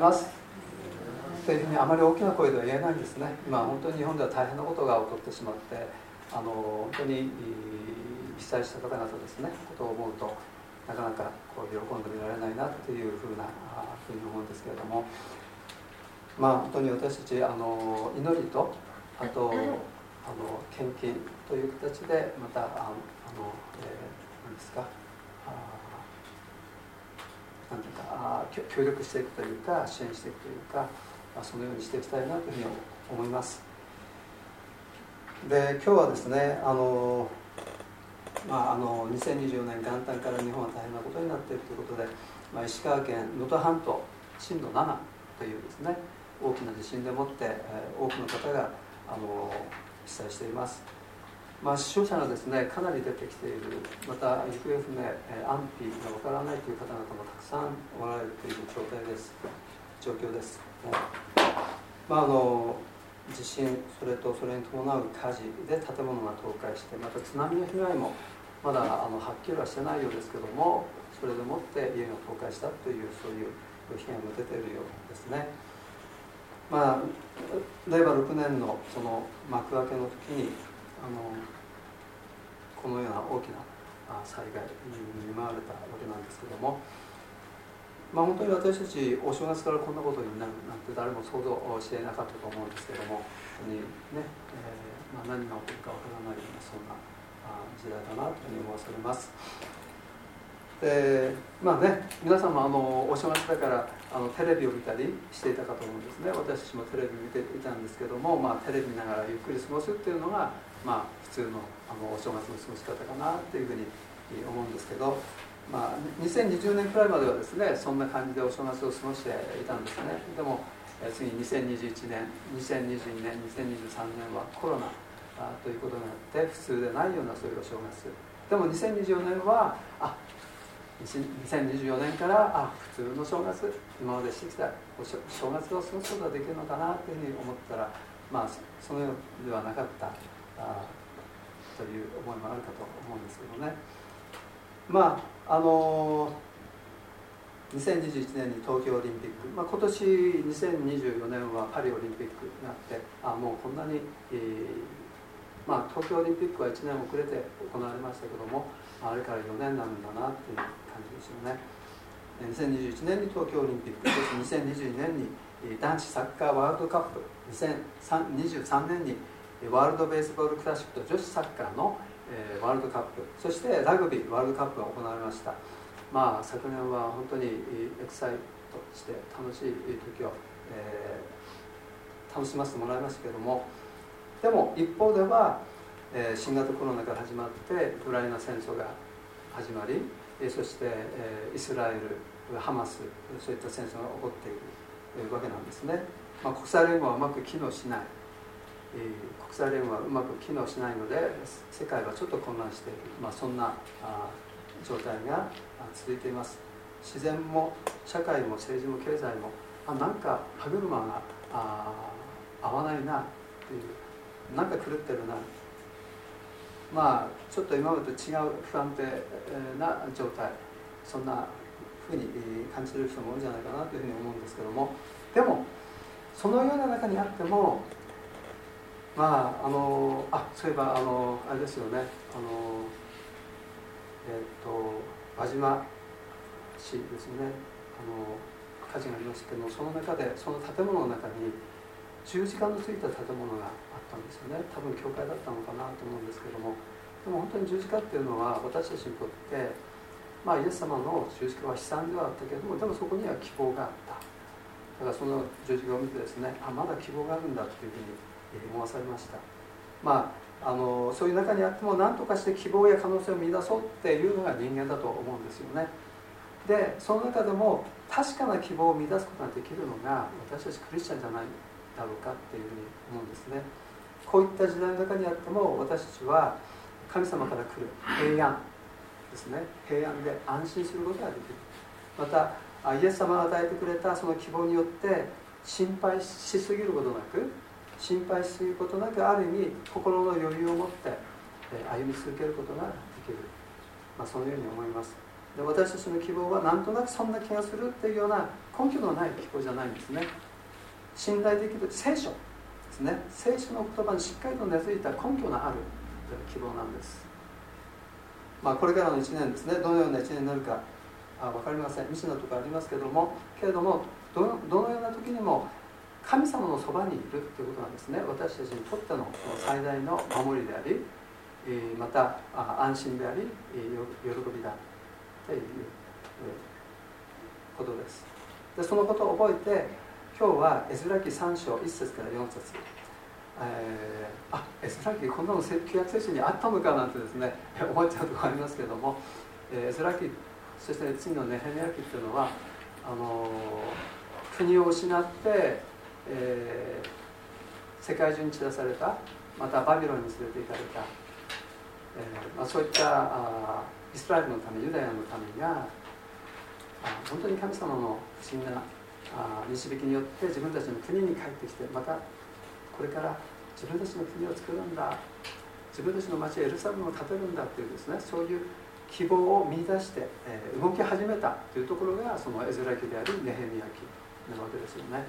ます。というふうにあまり大きな声では言えないんですね。今本当に日本では大変なことが起こってしまってあの本当に被災した方々ですねことを思うとなかなかこう喜んでみられないなというふうなふうに思うんですけれども。まあ本当に私たちあの祈りとあとあの献金という形でまたあの、えー、何ですかなんか協力していくというか支援していくというか、まあ、そのようにしていきたいなというふうに思います。で今日はですねあのまあ、あの2024年元旦から日本は大変なことになっているということで、まあ、石川県能登半島震度7というですね大きな地震でもって、えー、多くの方があの被災しています。まあ、死傷者がですねかなり出てきているまた行方不明、え安否がわからないという方々もたくさんおられている状態です。状況です、ね、まあ、あの地震それとそれに伴う火事で建物が倒壊してまた津波の被害もまだあのはっきりはしてないようですけどもそれでもって家が倒壊したというそういう被害も出ているようですね。まあ令和6年のその幕開けの時にあのこのような大きな災害に見舞われたわけなんですけども、まあ、本当に私たちお正月からこんなことになるなんて誰も想像しえなかったと思うんですけども本当にね、えーまあ、何が起こるかわからないようなそんな時代だなというふうに思わされます。でまあね皆さんもあのお正月だからあのテレビを見たりしていたかと思うんですね私たちもテレビ見ていたんですけども、まあ、テレビ見ながらゆっくり過ごすっていうのがまあ、普通のあのお正月の過ごし方かなっていうふうに思うんですけど、まあ、2020年くらいまではですねそんな感じでお正月を過ごしていたんですね。でも次2021年2022年2023年はコロナということになって普通でないようなそういうお正月。でも2024年はあ2024年からあ普通の正月今までしてきたお正月を過ごすことができるのかなというふうに思ったらまあそのようではなかった。という思いもあるかと思うんですけどね。まああの2021年に東京オリンピック、まあ、今年2024年はパリオリンピックになってあもうこんなに、えー、まあ、東京オリンピックは1年遅れて行われましたけどもあれから4年なんだなっていう感じですよね。2021年に東京オリンピックそして2022年に男子サッカーワールドカップ2023年にワールド・ベースボール・クラシックと女子サッカーの、えー、ワールドカップ。そしてラグビーワールドカップが行われました。まあ昨年は本当にエクサイトして楽しい時を、えー、楽しませてもらいましたけども。でも一方では、えー、新型コロナから始まってウクライナ戦争が始まりそして、えー、イスラエルハマスそういった戦争が起こっているわけなんですね、まあ、国際連合はうまく機能しない、国際連合はうまく機能しないので世界はちょっと混乱している、まあ、そんな状態が続いています。自然も社会も政治も経済もあなんか歯車が合わないなというなんか狂ってるな。まあちょっと今までと違う不安定な状態。そんなふうに感じる人も多いんじゃないかなというふうに思うんですけども。でもそのような中にあってもまああのあそういえばあのあれですよね。あのえっ、ー、と輪島市ですね。あの火事がありましたけどもその中でその建物の中に十字架のついた建物があったんですよね。多分教会だったのかなと思うんですけども。でも本当に十字架っていうのは私たちにとってまあイエス様の十字架は悲惨ではあったけれどもでもそこには希望があった。だからその十字架を見てですねあまだ希望があるんだっていうふうに思わされました。まああのそういう中にあっても何とかして希望や可能性を見出そうっていうのが人間だと思うんですよね。でその中でも確かな希望を見出すことができるのが私たちクリスチャンじゃないだろうかっていうふうに思うんですね。こういった時代の中にあっても私たちは神様から来る平安ですね。平安で安心することができる。またイエス様が与えてくれたその希望によって心配しすぎることなく心配することなくある意味心の余裕を持って歩み続けることができる、まあ、そのように思います。で私たちの希望はなんとなくそんな気がするっていうような根拠のない希望じゃないんですね。信頼できる聖書ですね。聖書の言葉にしっかりと根付いた根拠のある希望なんです。まあこれからの1年ですね。どのような1年になるかあ分かりません。未知のところありますけども。けれどもどのような時にも神様のそばにいるということなんですね。私たちにとっての最大の守りでありまた安心であり喜びだということです。でそのことを覚えて今日はエズラ記3章1節から4節。えー、あエズラ記こんなの旧約聖書にあったのかなんてですね思っちゃうとこありますけれどもエズラ記そして次のネヘミヤ記っていうのはあの国を失って、えー、世界中に散らされたまたバビロンに連れて行かれた、えーまあ、そういったあイスラエルのためユダヤのためがあ本当に神様の不思議なあ導きによって自分たちの国に帰ってきてまたこれから自分たちの国を作るんだ自分たちの町エルサレムを建てるんだっていうですねそういう希望を見出して、えー、動き始めたというところがそのエズラ記でありネヘミヤ記なわけですよね。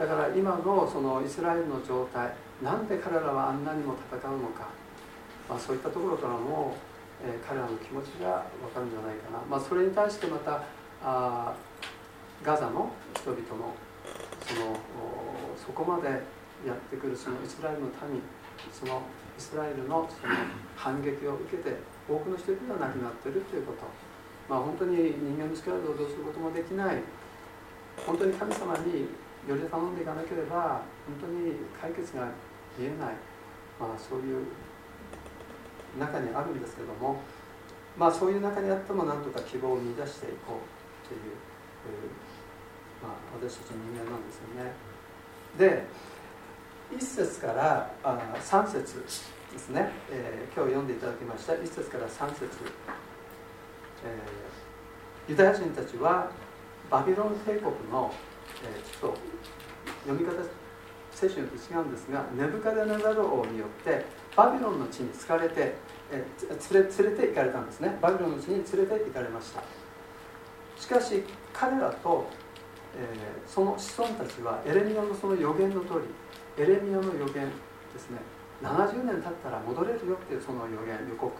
だから今のそのイスラエルの状態なんで彼らはあんなにも戦うのか、まあ、そういったところからも、えー、彼らの気持ちが分かるんじゃないかな、まあ、それに対してまたあガザの人々のそのそこまでやってくるそのイスラエルの民そのイスラエルのその反撃を受けて多くの人々が亡くなっているということ。まあ本当に人間の力でどうすることもできない。本当に神様により頼んでいかなければ本当に解決が見えない、まあ、そういう中にあるんですけども。まあそういう中にあってもなんとか希望を見出していこうという、まあ、私たち人間なんですよね。で1節からあ3節ですね、えー、今日読んでいただきました。1節から3節、えー、ユダヤ人たちはバビロン帝国の、えー、ちょっと読み方聖書によって違うんですがネブカデネザル王によってバビロンの地に疲れて、えー、連れ連れて行かれたんですね。バビロンの地に連れて行かれました。しかし彼らと、えー、その子孫たちはエレミアのその予言の通りエレミアの予言ですね。70年経ったら戻れるよっていうその予言予告。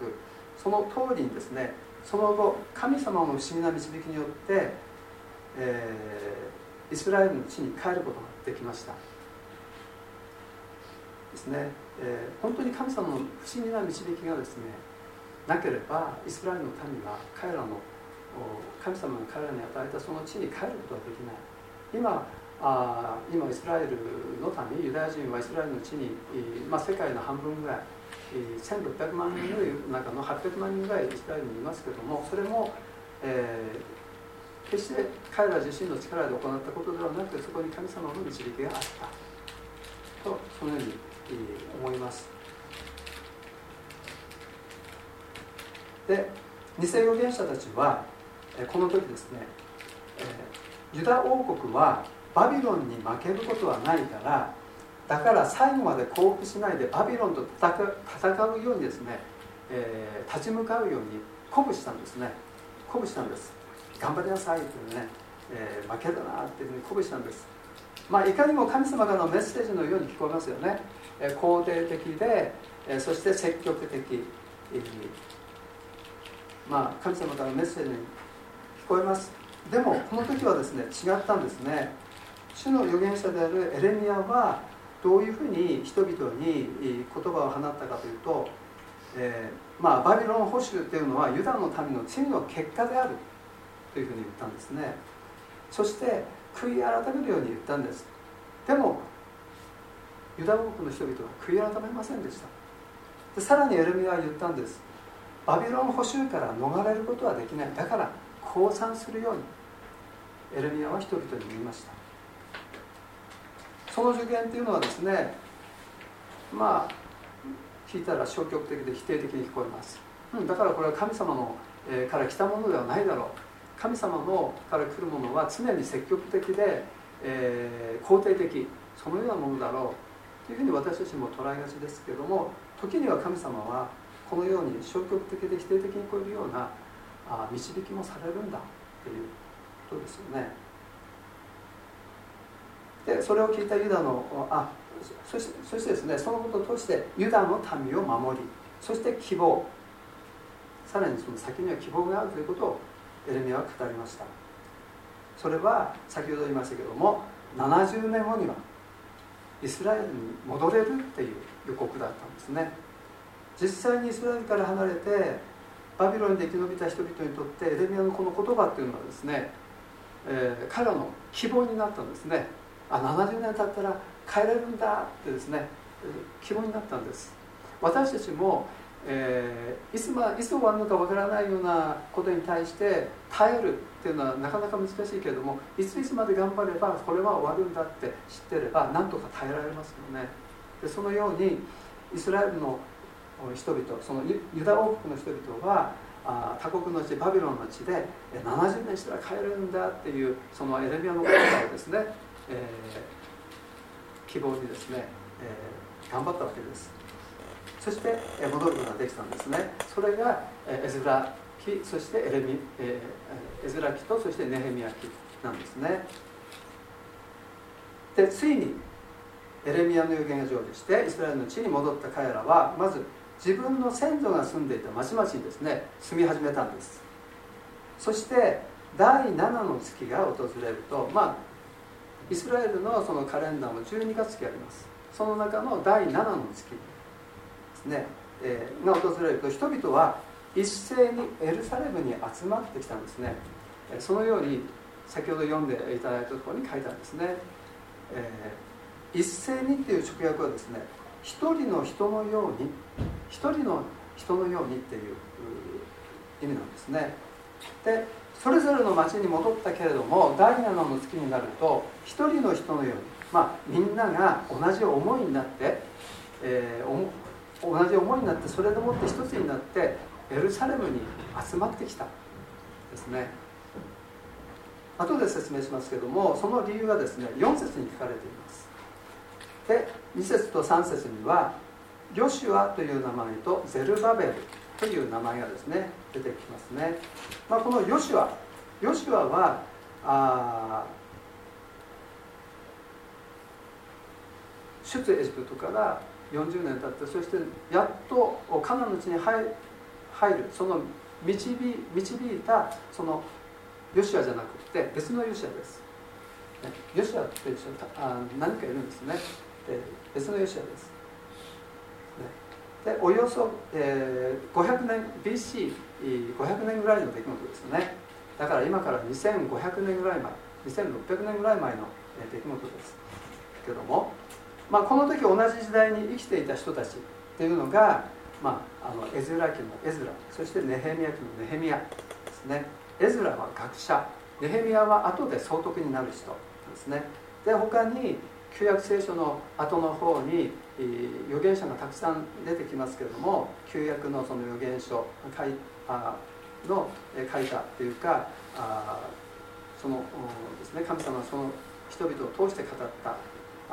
その通りにですねその後神様の不思議な導きによってえー、イスラエルの地に帰ることができました。ですね、えー、本当に神様の不思議な導きがですねなければイスラエルの民は彼らの神様が彼らに与えたその地に帰ることはできない。今あ今イスラエルの民ユダヤ人はイスラエルの地に、まあ、世界の半分ぐらい1600万人の中の800万人ぐらいイスラエルにいますけどもそれも、えー、決して彼ら自身の力で行ったことではなくてそこに神様の導きがあった。とそのように思います。で偽預言者たちはこの時ですねユダ王国はバビロンに負けることはないからだから最後まで降伏しないでバビロンと戦うようにですね、えー、立ち向かうように鼓舞したんですね。鼓舞したんです。頑張りなさいというね、えー、負けだなっていうふうに鼓舞したんです。まあいかにも神様からのメッセージのように聞こえますよね、えー、肯定的で、えー、そして積極的、えー、まあ神様からのメッセージに聞こえます。でもこの時はですね違ったんですね。主の預言者であるエレミアはどういうふうに人々に言葉を放ったかというと、えーまあ、バビロン保守というのはユダの民の罪の結果である。というふうに言ったんですね。そして悔い改めるように言ったんです。でもユダ王国の人々は悔い改めませんでした。でさらにエルミアは言ったんです。バビロン捕囚から逃れることはできない。だから降参するように。エルミアは人々に言いました。その受験っていうのはですねまあ聞いたら消極的で否定的に聞こえます、うん、だからこれは神様の、えー、から来たものではないだろう。神様のから来るものは常に積極的で、えー、肯定的そのようなものだろうというふうに私たちも捉えがちですけども時には神様はこのように消極的で否定的に超えるようなあ導きもされるんだということですよね。でそれを聞いたユダのあそしてそしてですねそのことを通してユダの民を守りそして希望さらにその先には希望があるということをエレミアは語りました。それは先ほど言いましたけども70年後にはイスラエルに戻れるっていう予告だったんですね。実際にイスラエルから離れてバビロンで生き延びた人々にとってエレミアのこの言葉っていうのはですね、えー、彼らの希望になったんですね。あ70年経ったら帰れるんだってですね希望になったんです。私たちも、えー、いつまいつ終わるのかわからないようなことに対して耐えるっていうのはなかなか難しいけれどもいついつまで頑張ればこれは終わるんだって知ってればなんとか耐えられますよね。でそのようにイスラエルの人々そのユダ王国の人々はあ他国の地バビロンの地で70年したら帰るんだっていうそのエレミアの言葉をですね、えー、希望にですね、えー、頑張ったわけです。そして戻ることができたんですね。それがエズラ記そしてエレミ、え、エズラ記とそしてネヘミヤ記なんですね。でついにエレミアの予言が成就してイスラエルの地に戻った彼らはまず自分の先祖が住んでいた町々にですね住み始めたんです。そして第7の月が訪れるとまあイスラエルのそのカレンダーも12月期あります。その中の第7の月。ですね、えー、が訪れると人々は一斉にエルサレムに集まってきたんですね。そのように先ほど読んでいただいたところに書いたんですね、えー、一斉にっていう直訳はですね一人の人のように一人の人のようにっていう意味なんですね。でそれぞれの町に戻ったけれども第7の月になると一人の人のようにまあみんなが同じ思いになって、えー、同じ思いになってそれでもって一つになってエルサレムに集まってきた。ですね。後で説明しますけどもその理由がですね4節に書かれています。で2節と3節にはヨシュアという名前とゼルバベルという名前がですね出てきますね、まあ、このヨシュアヨシュアはあ出エジプトから40年経ってそしてやっとカナンの地に入るその導導いたそのヨシアじゃなくて別のヨシアです、ね、ヨシアってあ何かいるんですね。別のヨシアです、ね、でおよそ、えー、500年 BC500 年ぐらいの出来事ですよね。だから今から2500年ぐらい前2600年ぐらい前の出来事ですけども、まあ、この時同じ時代に生きていた人たちっていうのがまあ、あのエズラ記のエズラそしてネヘミヤ記のネヘミヤですね。エズラは学者。ネヘミヤは後で総督になる人ですね。で他に旧約聖書の後の方に預言者がたくさん出てきますけれども旧約のその預言書書いあの書いたというかあそのですね神様はその人々を通して語った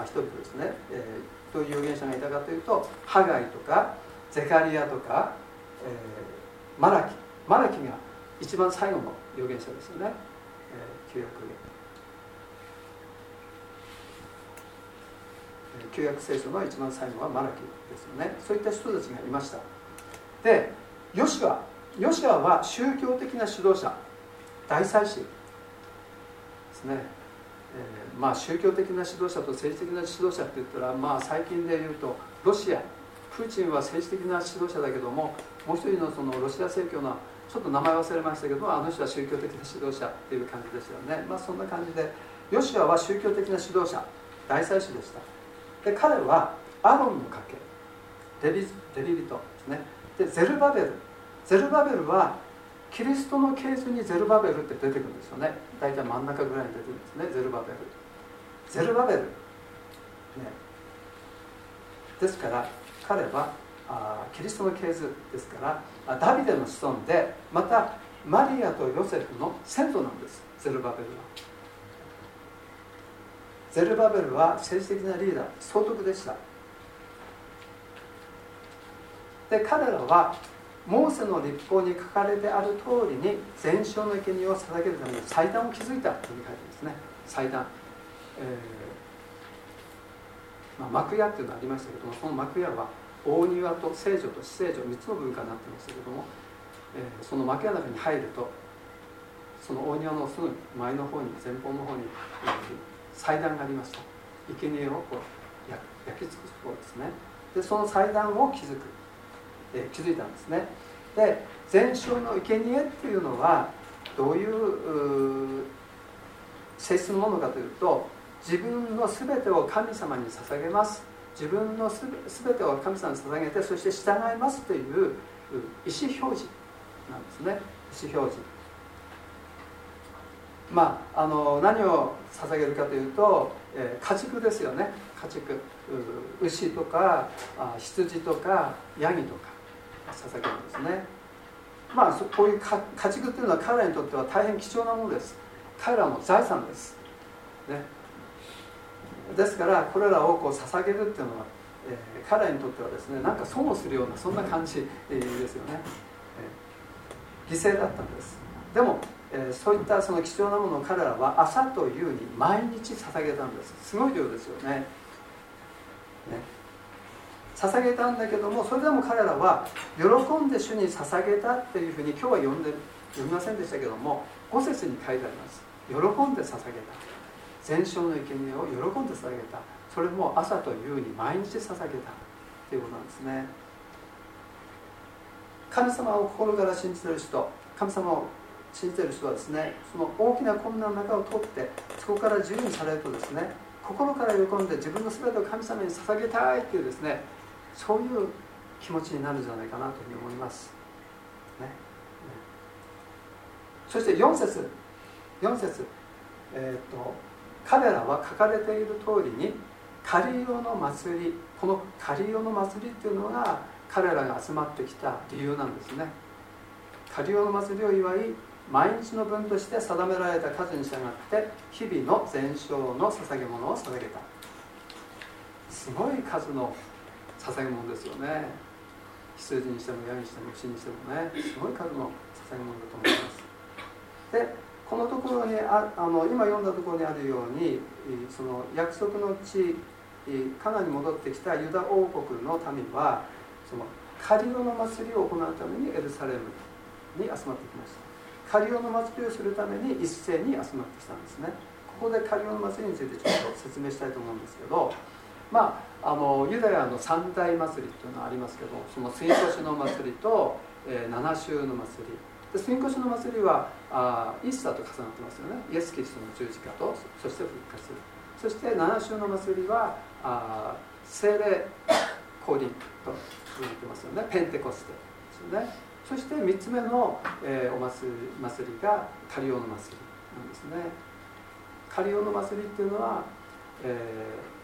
人々ですね、えー、どういう預言者がいたかというとハガイとかゼカリアとか、えー、マラキマラキが一番最後の預言者ですよね、えー、旧約。旧約聖書の一番最後はマラキですよね。そういった人たちがいました。でヨシアヨシアは宗教的な指導者大祭司ですね、えー、まあ宗教的な指導者と政治的な指導者って言ったらまあ最近で言うとロシア。プーチンは政治的な指導者だけどももう一人のそのロシア正教のちょっと名前忘れましたけどあの人は宗教的な指導者っていう感じですよね。まあそんな感じでヨシアは宗教的な指導者大祭司でした。で彼はアロンの家系。レビレビ人ですね。でゼルバベル。ゼルバベルはキリストの系図にゼルバベルって出てくるんですよね。大体真ん中ぐらいに出てくるんですね。ゼルバベル。ゼルバベル、ね、ですから彼はあキリストの系図ですからダビデの子孫でまたマリアとヨセフの先祖なんです。ゼルバベルは。ゼルバベルは政治的なリーダー総督でした。で彼らはモーセの立法に書かれてある通りに全焼の生贄を捧げるために祭壇を築いたと書いてますね。祭壇、えまあ、幕屋っていうのがありましたけどもその幕屋は大庭と聖女と死聖女3つの文化になってましたけども、えー、その幕屋の中に入るとその大庭のすぐ前の方に前方の方に、えー、祭壇がありました。生贄をこう焼き尽くすところですね。でその祭壇を築く、えー、築いたんですね。で全焼の生贄っていうのはどういう性質のものかというと自分の全てを神様に捧げます。自分の全てを神様に捧げてそして従いますという意思表示なんですね。意思表示。まあ、あの何を捧げるかというと、えー、家畜ですよね。家畜。牛とか羊とかヤギとか捧げるんですね。まあこういう家畜っていうのは彼らにとっては大変貴重なものです。彼らの財産です、ね、ですからこれらをこう捧げるっていうのは、えー、彼らにとってはですねなんか損をするようなそんな感じ、ですよね、えー、犠牲だったんです。でも、えー、そういったその貴重なものを彼らは朝と夕に毎日捧げたんです。すごい量ですよね。ね。捧げたんだけどもそれでも彼らは喜んで主に捧げたっていうふうに今日は読んで読みませんでしたけども5節に書いてあります。喜んで捧げた。全焼の生贄を喜んで捧げた。それも朝と夕に毎日捧げた。ということなんですね。神様を心から信じてる人。神様を信じてる人はですねその大きな困難の中を通ってそこから自由にされるとですね心から喜んで自分の全てを神様に捧げたいっていうですねそういう気持ちになるんじゃないかなというふうに思います、ね、そして4節。4節。えー、っと彼らは書かれている通りにカリオの祭りこのカリオの祭りっていうのが彼らが集まってきた理由なんですね。カリオの祭りを祝い毎日の分として定められた数に従って日々の全焼の捧げ物を捧げた。すごい数の捧げ物ですよね。羊にしてもヤギにしても牛にしてもねすごい数の捧げ物だと思います。でこのところにああの今読んだところにあるようにその約束の地カナに戻ってきたユダ王国の民はそのカリオの祭りを行うためにエルサレムに集まってきました。カリオの祭りをするために一斉に集まってきたんですね。ここでカリオの祭りについてちょっと説明したいと思うんですけどまあ、あのユダヤの三大祭りというのはありますけどその水越の祭りと、えー、七週の祭り。で水越の祭りはあイースターと重なってますよね。イエス・キリストの十字架とそして復活そして七週の祭りはあ聖霊降臨と言ってますよね。ペンテコステですよね。そして3つ目の、えー、お祭り祭りがカリオの祭りなんですね。カリオの祭りっていうのは、えー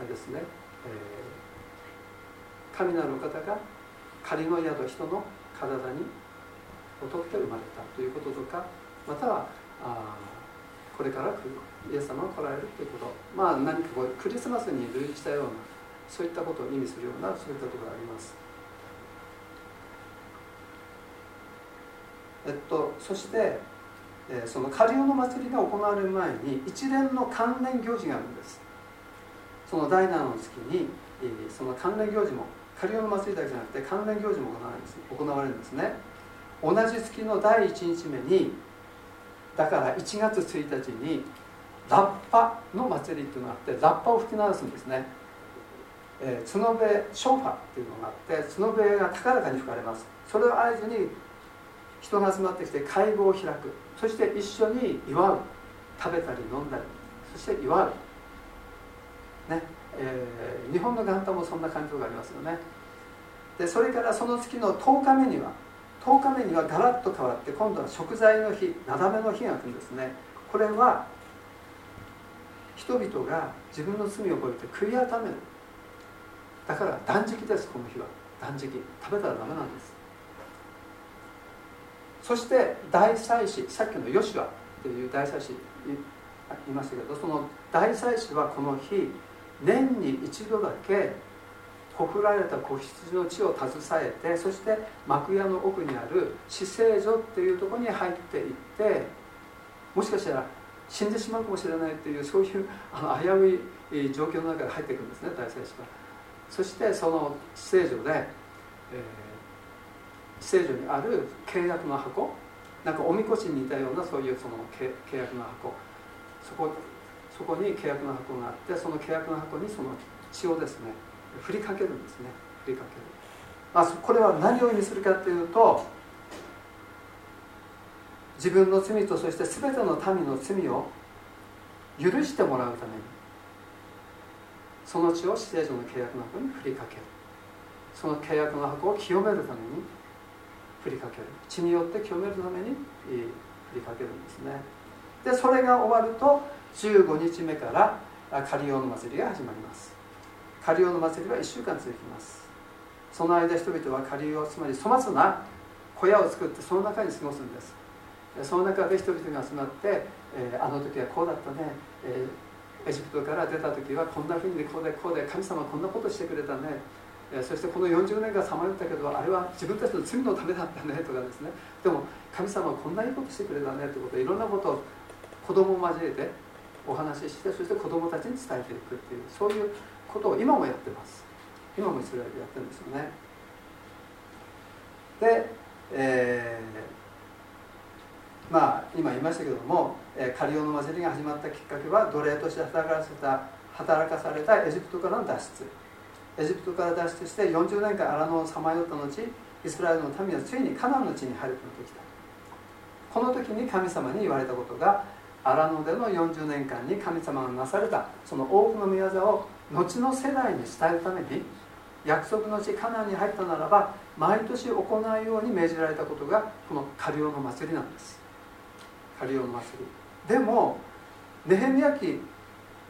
あれですね、えー、神なるお方が仮の宿人の体に劣って生まれたということとかまたはあこれからイエス様が来られるということ。まあ何かこうクリスマスに類似したようなそういったことを意味するようなそういったころがあります。えっとそしてえそのカリオの祭りが行われる前に一連の関連行事があるんです。その第7の月にその関連行事もカリオの祭りだけじゃなくて関連行事も行われるんです行われるんですね。同じ月の第1日目にだから1月1日にラッパの祭りっていうのがあってラッパを吹き鳴らすんですね、えー、角笛ショーファっていうのがあって角笛が高らかに吹かれます。それを合図に人が集まってきて会合を開く。そして一緒に祝う。食べたり飲んだり。そして祝う。ね。えー、日本の元旦もそんな感情がありますよね。でそれからその月の10日目には10日目にはガラッと変わって今度は食材の日なだめの日が来るんですね。これは人々が自分の罪を覚えて悔い改める。だから断食ですこの日は。断食。食べたらダメなんです。そして大祭司さっきのヨシュアという大祭司いましたけどその大祭司はこの日年に一度だけほふられた子羊の血を携えてそして幕屋の奥にある死聖所っていうとこに入っていってもしかしたら死んでしまうかもしれないというそういう あの危うい状況の中で入っていくんですね大祭司は。そしてその死聖女で、えー、聖女にある契約の箱なんかおみこしに似たようなそういうその契約の箱。そこそこに契約の箱があってその契約の箱にその血をですね振りかけるんですね。振りかける、まあ、これは何を意味するかというと自分の罪とそして全ての民の罪を許してもらうためにその血を死聖女の契約の箱に振りかける。その契約の箱を清めるために振りかける。血によって清めるために振りかけるんですね。でそれが終わると15日目からカリオの祭りが始まります。カリオの祭りは1週間続きます。その間人々はカリオつまり粗末な小屋を作ってその中に過ごすんです。その中で人々が集まって、えー、あの時はこうだったね、えー、エジプトから出た時はこんなふうにこうでこうで神様こんなことしてくれたね、え、そしてこの40年間さまよったけどあれは自分たちの罪のためだったねとかですね。でも神様はこんないいことしてくれたねということでいろんなことを子供を交えてお話ししてそして子供たちに伝えていくっていうそういうことを今もやってます。今もイスラエルやってるんですよね。で、えーまあ、今言いましたけども、え、カリオの祭りが始まったきっかけは奴隷として働かせた働かされたエジプトからの脱出。エジプトから脱出して40年間荒野をさまよった後イスラエルの民はついにカナンの地に入ることができた。この時に神様に言われたことが荒野での40年間に神様がなされたその多くの御業を後の世代に伝えるために約束の地カナンに入ったならば毎年行うように命じられたことがこのカリオの祭りなんです。カリオの祭り。でもネヘミヤ記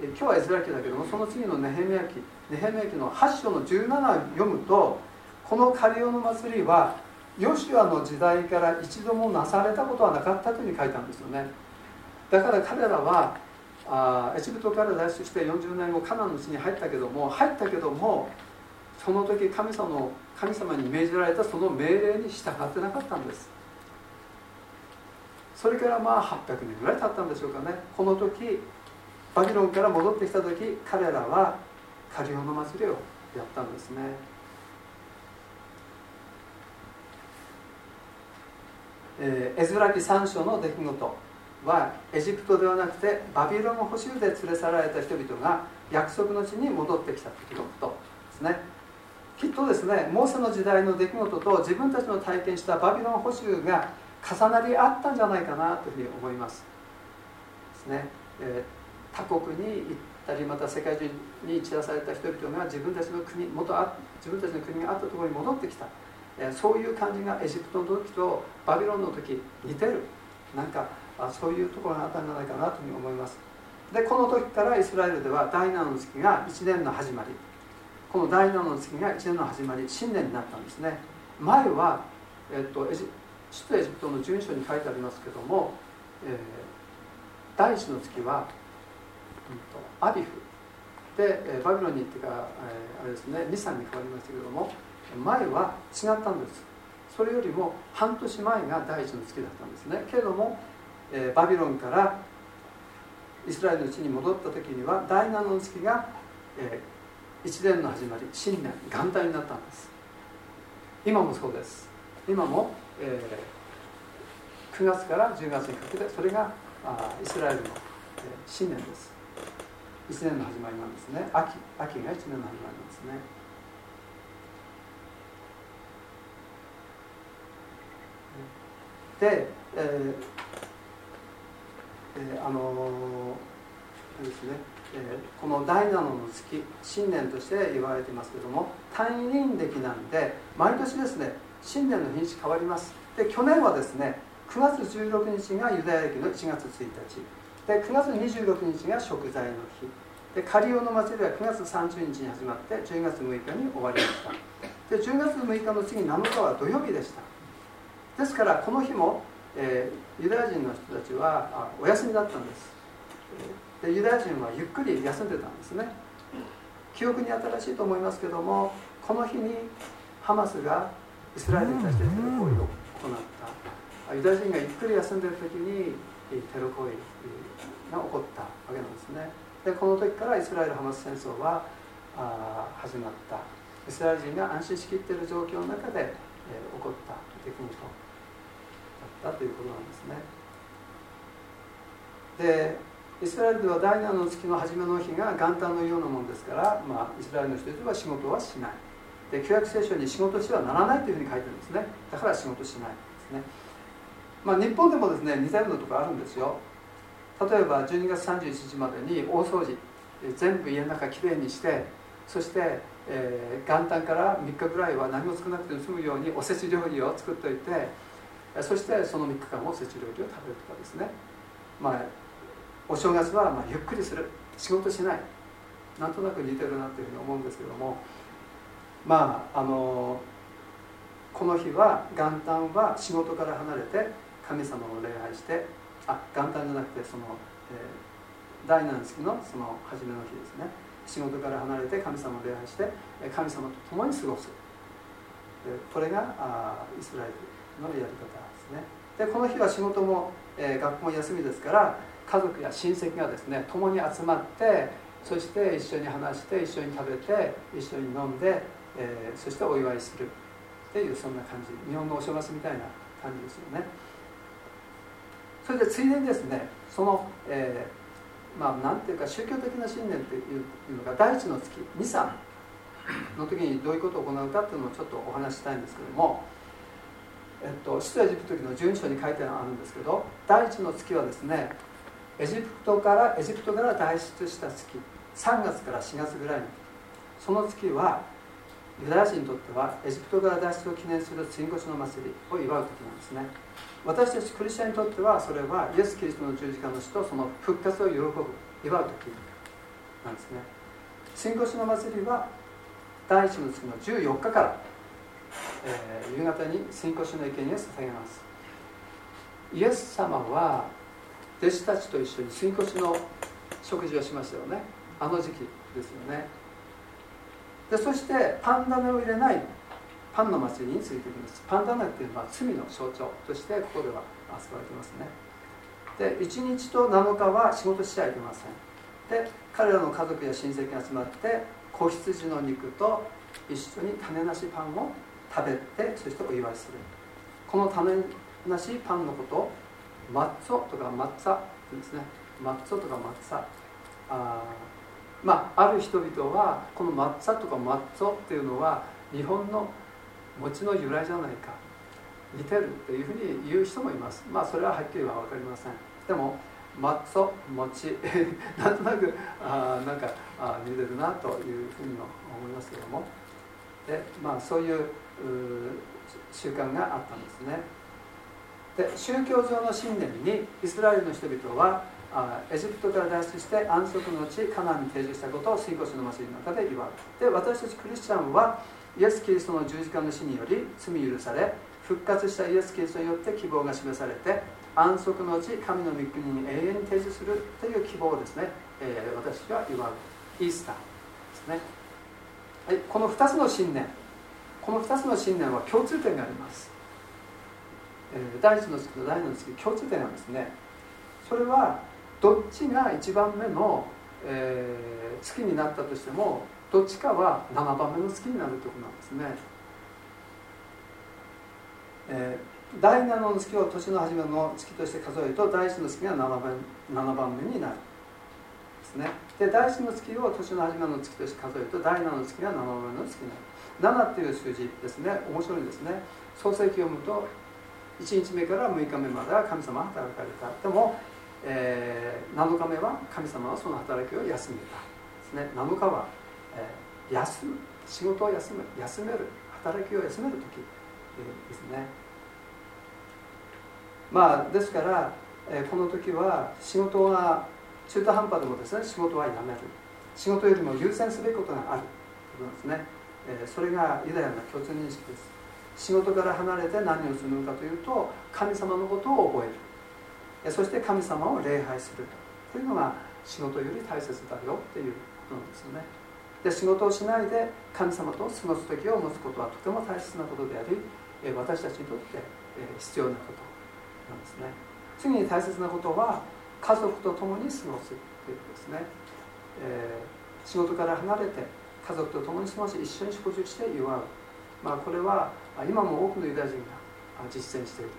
今日はイスラ記だけどもその次のネヘミヤ記ネヘミヤ記の8章の17を読むとこのカリオの祭りはヨシュアの時代から一度もなされたことはなかったというふうに書いたんですよね。だから彼らはあエジプトから脱出して40年後カナンの地に入ったけども入ったけどもその時神様の神様に命じられたその命令に従ってなかったんです。それからまあ800年ぐらい経ったんでしょうかね。この時バビロンから戻ってきた時彼らはカリオの祭りをやったんですね。えー、エズラ記3章の出来事。はエジプトではなくてバビロン捕囚で連れ去られた人々が約束の地に戻ってきた時のことですね。きっとですねモーセの時代の出来事と自分たちの体験したバビロン捕囚が重なり合ったんじゃないかなというふうに思います。ですね、えー、他国に行ったりまた世界中に散らされた人々が自分たちの国元あ自分たちの国があったところに戻ってきた、えー、そういう感じがエジプトの時とバビロンの時似てる。なんかあそういうところがあったんじゃないかなというふうに思います。でこの時からイスラエルでは第7の月が1年の始まり。この第7の月が1年の始まり新年になったんですね。前は、えっと、エジ出エジプトの12章に書いてありますけども、えー、第一の月は、うんと、アビフ。で、え、バビロンに行ってから、えー、あれですね2、3に変わりましたけども前は違ったんです。それよりも半年前が第一の月だったんですね。けれども、えー、バビロンからイスラエルの地に戻った時には第7の月が、えー、一年の始まり新年元旦になったんです。今もそうです。今もえー、9月から10月にかけてそれがあイスラエルの、えー、新年です。1年の始まりなんですね。秋秋が1年の始まりなんですね。で、えーえー、あのー、ですね、えー、この第7の月新年として言われていますけども単位輪歴なんで毎年ですね新年の日にち変わります。で去年はですね9月16日がユダヤ歴の1月1日。で9月26日が食材の日。でカリオの祭りは9月30日に始まって10月6日に終わりました。で10月6日の次7日は土曜日でした。ですからこの日も、えー、ユダヤ人の人たちはあお休みだったんです。でユダヤ人はゆっくり休んでたんですね。記憶に新しいと思いますけどもこの日にハマスがイスラエルに対してテロ行為を行った。ユダヤ人がゆっくり休んでる時にテロ行為が起こったわけなんですね。でこの時からイスラエル・ハマス戦争はあ始まった。イスラエル人が安心しきっている状況の中で、えー、起こった出来事。ったということなんですね。でイスラエルでは第7の月の初めの日が元旦のようなものですから、まあ、イスラエルの人たちは仕事はしない。で旧約聖書に仕事してはならないというふうに書いてるんですね。だから仕事しないですね。まあ日本でもですね似たようなとこあるんですよ。例えば12月31日までに大掃除全部家の中きれいにしてそして、えー、元旦から3日ぐらいは何も少なくても済むようにおせち料理を作っておいてそしてその3日間おせち料理を食べるとかですね。まあお正月はまゆっくりする。仕事しない。なんとなく似てるなというふうに思うんですけども。まああのこの日は元旦は仕事から離れて神様を礼拝してあ元旦じゃなくてその、えー、第7月のその初めの日ですね。仕事から離れて神様を礼拝して神様と共に過ごす。これがあイスラエル。のやり方ですね。でこの日は仕事も、えー、学校も休みですから家族や親戚がですね共に集まってそして一緒に話して一緒に食べて一緒に飲んで、えー、そしてお祝いする。っていうそんな感じ。日本のお正月みたいな感じですよね。それでついでにですねその、えー、まあ何ていうか宗教的な信念っていうのが第一の月23の時にどういうことを行うかっていうのをちょっとお話ししたいんですけどもえっと、出エジプト記の12章に書いてあるんですけど第一の月はですねエジプトからエジプトから脱出した月3月から4月ぐらいに。その月はユダヤ人にとってはエジプトから脱出を記念する追越の祭りを祝う時なんですね。私たちクリスチャンにとってはそれはイエス・キリストの十字架の死とその復活を喜ぶ祝う時なんですね。追越の祭りは第一の月の14日から、えー、夕方に追越の生贄を捧げます。イエス様は弟子たちと一緒に吸い越しの食事をしましたよね。あの時期ですよね。でそしてパンダネを入れないパンの祭りについていきます。パンダネっていうのは罪の象徴としてここでは扱われてますね。で1日と7日は仕事しちゃいけません。で彼らの家族や親戚が集まって子羊の肉と一緒に種なしパンを食べてそしてお祝いする。この種なしパンのことをマッツォとかマッツァですね。マッツォとかマッツァ。あまあある人々はこのマッツァとかマッツォっていうのは日本の餅の由来じゃないか。似てるっていうふうに言う人もいます。まあそれははっきりは分かりません。でもマッツォ餅。なんとなくあなんかあ似てるなというふうに思いますけども。でまあそういう習慣があったんですね。で宗教上の信念にイスラエルの人々はあエジプトから脱出して安息の地カナンに定住したことを信仰者の祭りの中で祝うで私たちクリスチャンはイエス・キリストの十字架の死により罪許され復活したイエス・キリストによって希望が示されて安息の地神の御国に永遠に定住するという希望をですね、えー、私は祝うイースターですね、はい、この2つの信念。この2つの信念は共通点があります。第一の月と第二の月共通点なんですね。それはどっちが1番目の、えー、月になったとしてもどっちかは7番目の月になるということなんですね、えー、第7の月を年の初めの月として数えると第1の月が 7, 番7番目になるですね。で第1の月を年の初めの月として数えると第7の月が7番目の月になる。7っていう数字ですね。面白いですね。創世記を読むと1日目から6日目までは神様は働かれた。でも、えー、7日目は神様はその働きを休めたですね。7日は、えー、休む仕事を休む休める働きを休める時ですね。まあですから、えー、この時は仕事が中途半端でもですね仕事は辞める。仕事よりも優先すべきことがあるということですね、え、それがユダヤの共通認識です。仕事から離れて何をするのかというと神様のことを覚える。そして神様を礼拝すると。いうのが仕事より大切だよっていうことなんですよね。で仕事をしないで神様と過ごす時を持つことはとても大切なことであり私たちにとって必要なことなんですね。次に大切なことは家族と共に過ごすということですね、えー、仕事から離れて家族と共に過ごし一緒に食事して祝う、まあ、これは今も多くのユダヤ人が実践している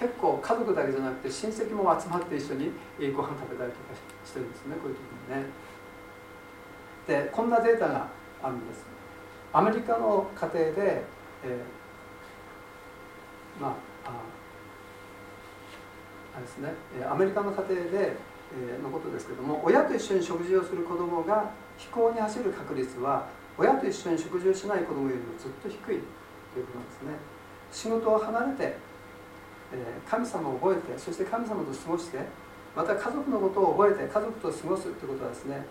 結構家族だけじゃなくて親戚も集まって一緒にご飯食べたりとかしてるんですねこういう時にね。でこんなデータがあるんです。アメリカの家庭で、えー、まああれですねアメリカの家庭で、え、のことですけども親と一緒に食事をする子供が飛行に走る確率は親と一緒に食事をしない子供よりもずっと低い。ということなんですね。仕事を離れて神様を覚えてそして神様と過ごしてまた家族のことを覚えて家族と過ごすということはですね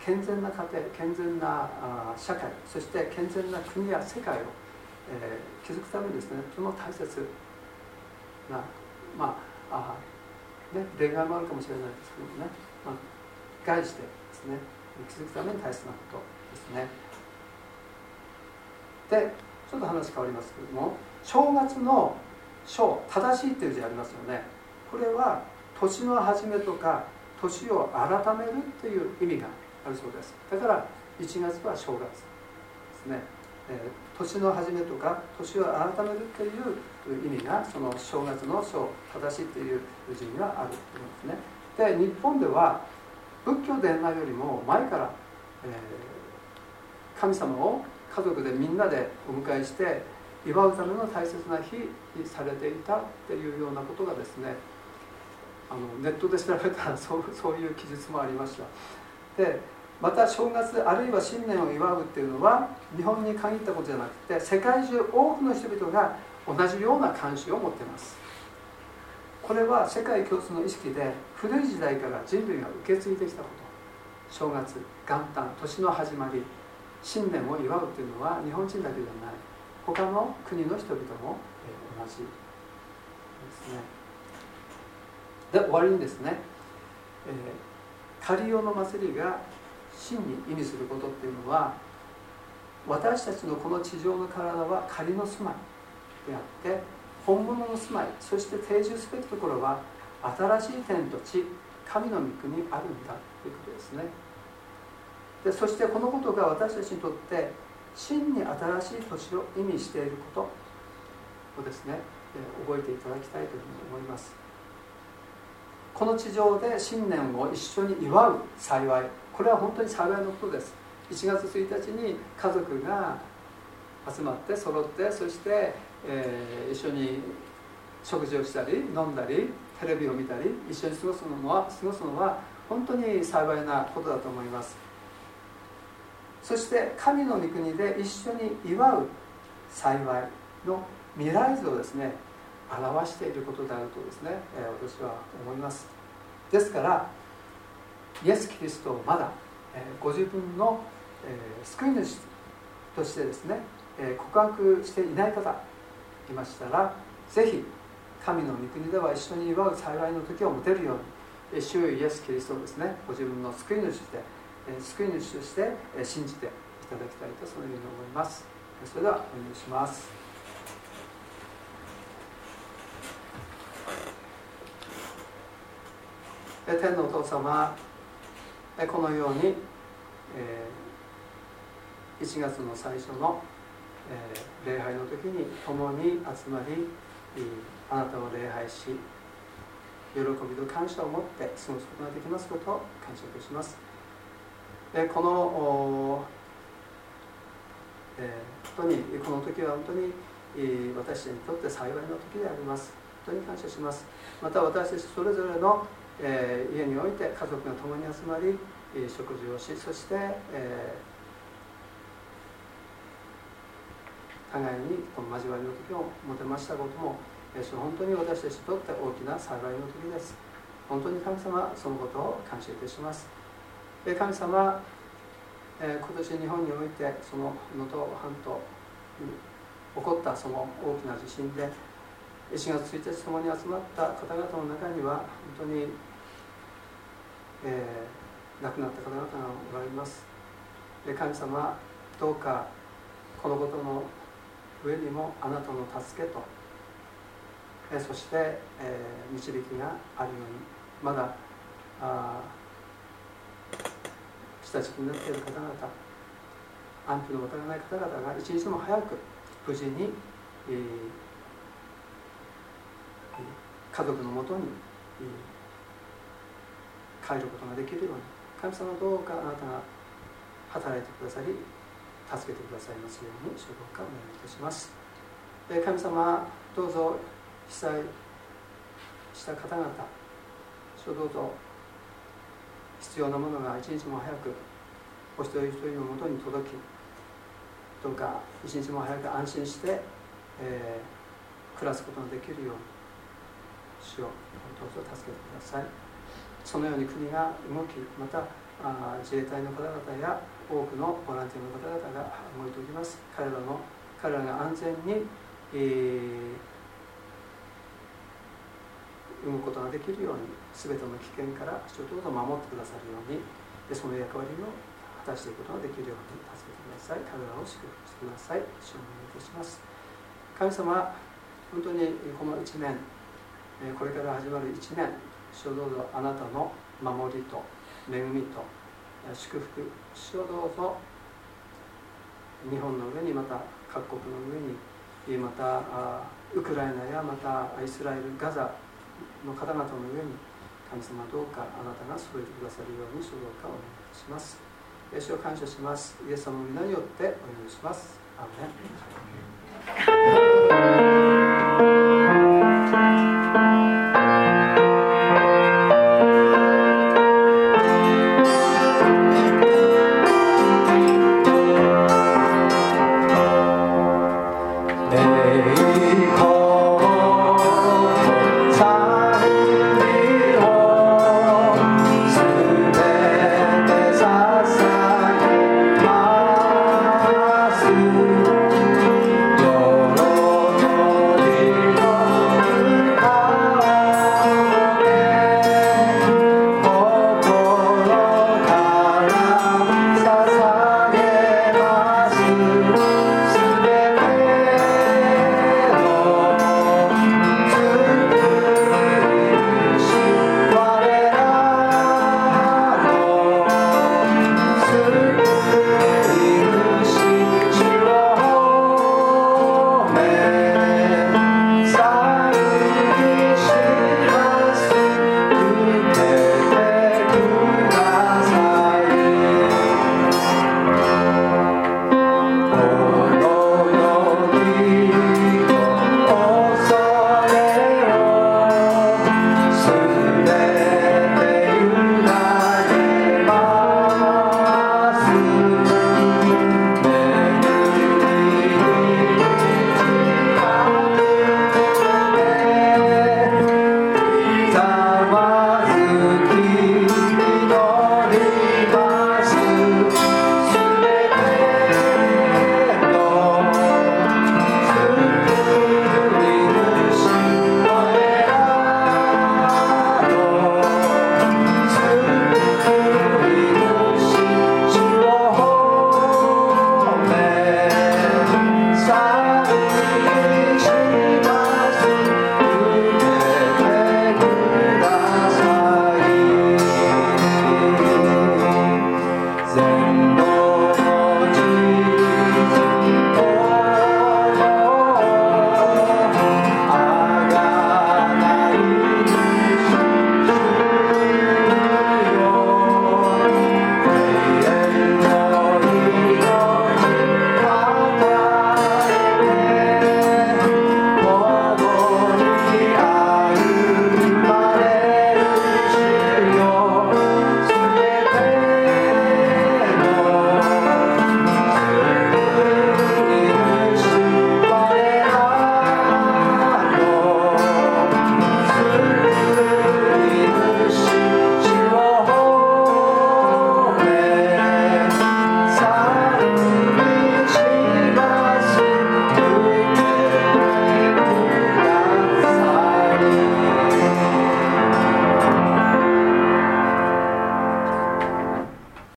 健全な家庭健全な社会そして健全な国や世界を築くためにですねとても大切なまあね例外もあるかもしれないですけどもね、まあ、概してですね築くために大切なことですね。でちょっと話変わりますけれども正月の正正しいっていう字ありますよね。これは年の初めとか年を改めるっていう意味があるそうです。だから1月は正月ですね、えー、年の初めとか年を改めるっていう意味がその正月の正正しいっていう字にはあるということですね。で日本では仏教伝来よりも前から、えー、神様を家族でみんなでお迎えして祝うための大切な日にされていたっていうようなことがですねあのネットで調べたら そうそういう記述もありました。でまた正月あるいは新年を祝うっていうのは日本に限ったことじゃなくて世界中多くの人々が同じような慣習を持ってます。これは世界共通の意識で古い時代から人類が受け継いできたこと。正月元旦年の始まり。新年を祝うというのは日本人だけじゃない。他の国の人々も同じ。ですね。で終わりにですね、えー、カリオの祭りが真に意味することっていうのは私たちのこの地上の体は仮の住まいであって本物の住まいそして定住すべきところは新しい天と地神の御国にあるんだということですね。でそしてこのことが私たちにとって真に新しい土地を意味していることをですね覚えていただきたいというふうに思います。この地上で新年を一緒に祝う幸いこれは本当に幸いのことです。1月1日に家族が集まって揃ってそして、えー、一緒に食事をしたり飲んだりテレビを見たり一緒に過ごすのは過ごすのは本当に幸いなことだと思います。そして神の御国で一緒に祝う幸いの未来図をですね表していることであるとですね、え私は思います。ですからイエス・キリストをまだ、えご自分の、え救い主としてですね、え告白していない方いましたらぜひ神の御国では一緒に祝う幸いの時を持てるように主イエス・キリストをですねご自分の救い主として救い主として信じていただきたいとそのように思います。それではお願いします。天のお父様このように1月の最初のえ礼拝の時に共に集まりあなたを礼拝し喜びと感謝を持って過ごすことができますことを感謝いたします。この、えー、本当にこの時は本当に私たちにとって幸いの時であります。本当に感謝します。また私たちそれぞれの、えー、家において家族が共に集まり食事をしそして、えー、互いにこの交わりの時を持てましたことも、えー、本当に私たちにとって大きな幸いの時です。本当に神様そのことを感謝いたします。神様、え今年日本においてその能登半島に起こったその大きな地震で4月1日ともに集まった方々の中には本当に、えー、亡くなった方々がおられます。神様どうかこのことの上にもあなたの助けと。えそして、えー、導きがあるように。まだあ下敷きになっている方々。安否のわからない方々が一日も早く無事に、えー、家族のもとに、えー、帰ることができるように。神様どうかあなたが働いてくださり助けてくださいますように主導かお願いいたします。神様どうぞ被災した方々主どうぞ必要なものが一日も早くお一人一人のもとに届きどうか一日も早く安心して、えー、暮らすことができるように主をどうぞ助けてください。そのように国が動きまたあ自衛隊の方々や多くのボランティアの方々が動いております。彼らの彼らが安全に、えー、動くことができるように全ての危険から主を守ってくださるようにでその役割を果たしていくことができるように助けてください。彼らを祝福してください。主をお願いいたします。神様本当にこの1年これから始まる1年主をどうぞあなたの守りと恵みと祝福。主をどうぞ日本の上にまた各国の上にまたウクライナやまたイスラエルガザの方々の上に神様どうかあなたが添えてくださるように主導かお願いいたします。主を感謝します。イエス様の皆によってお願いします。アメン。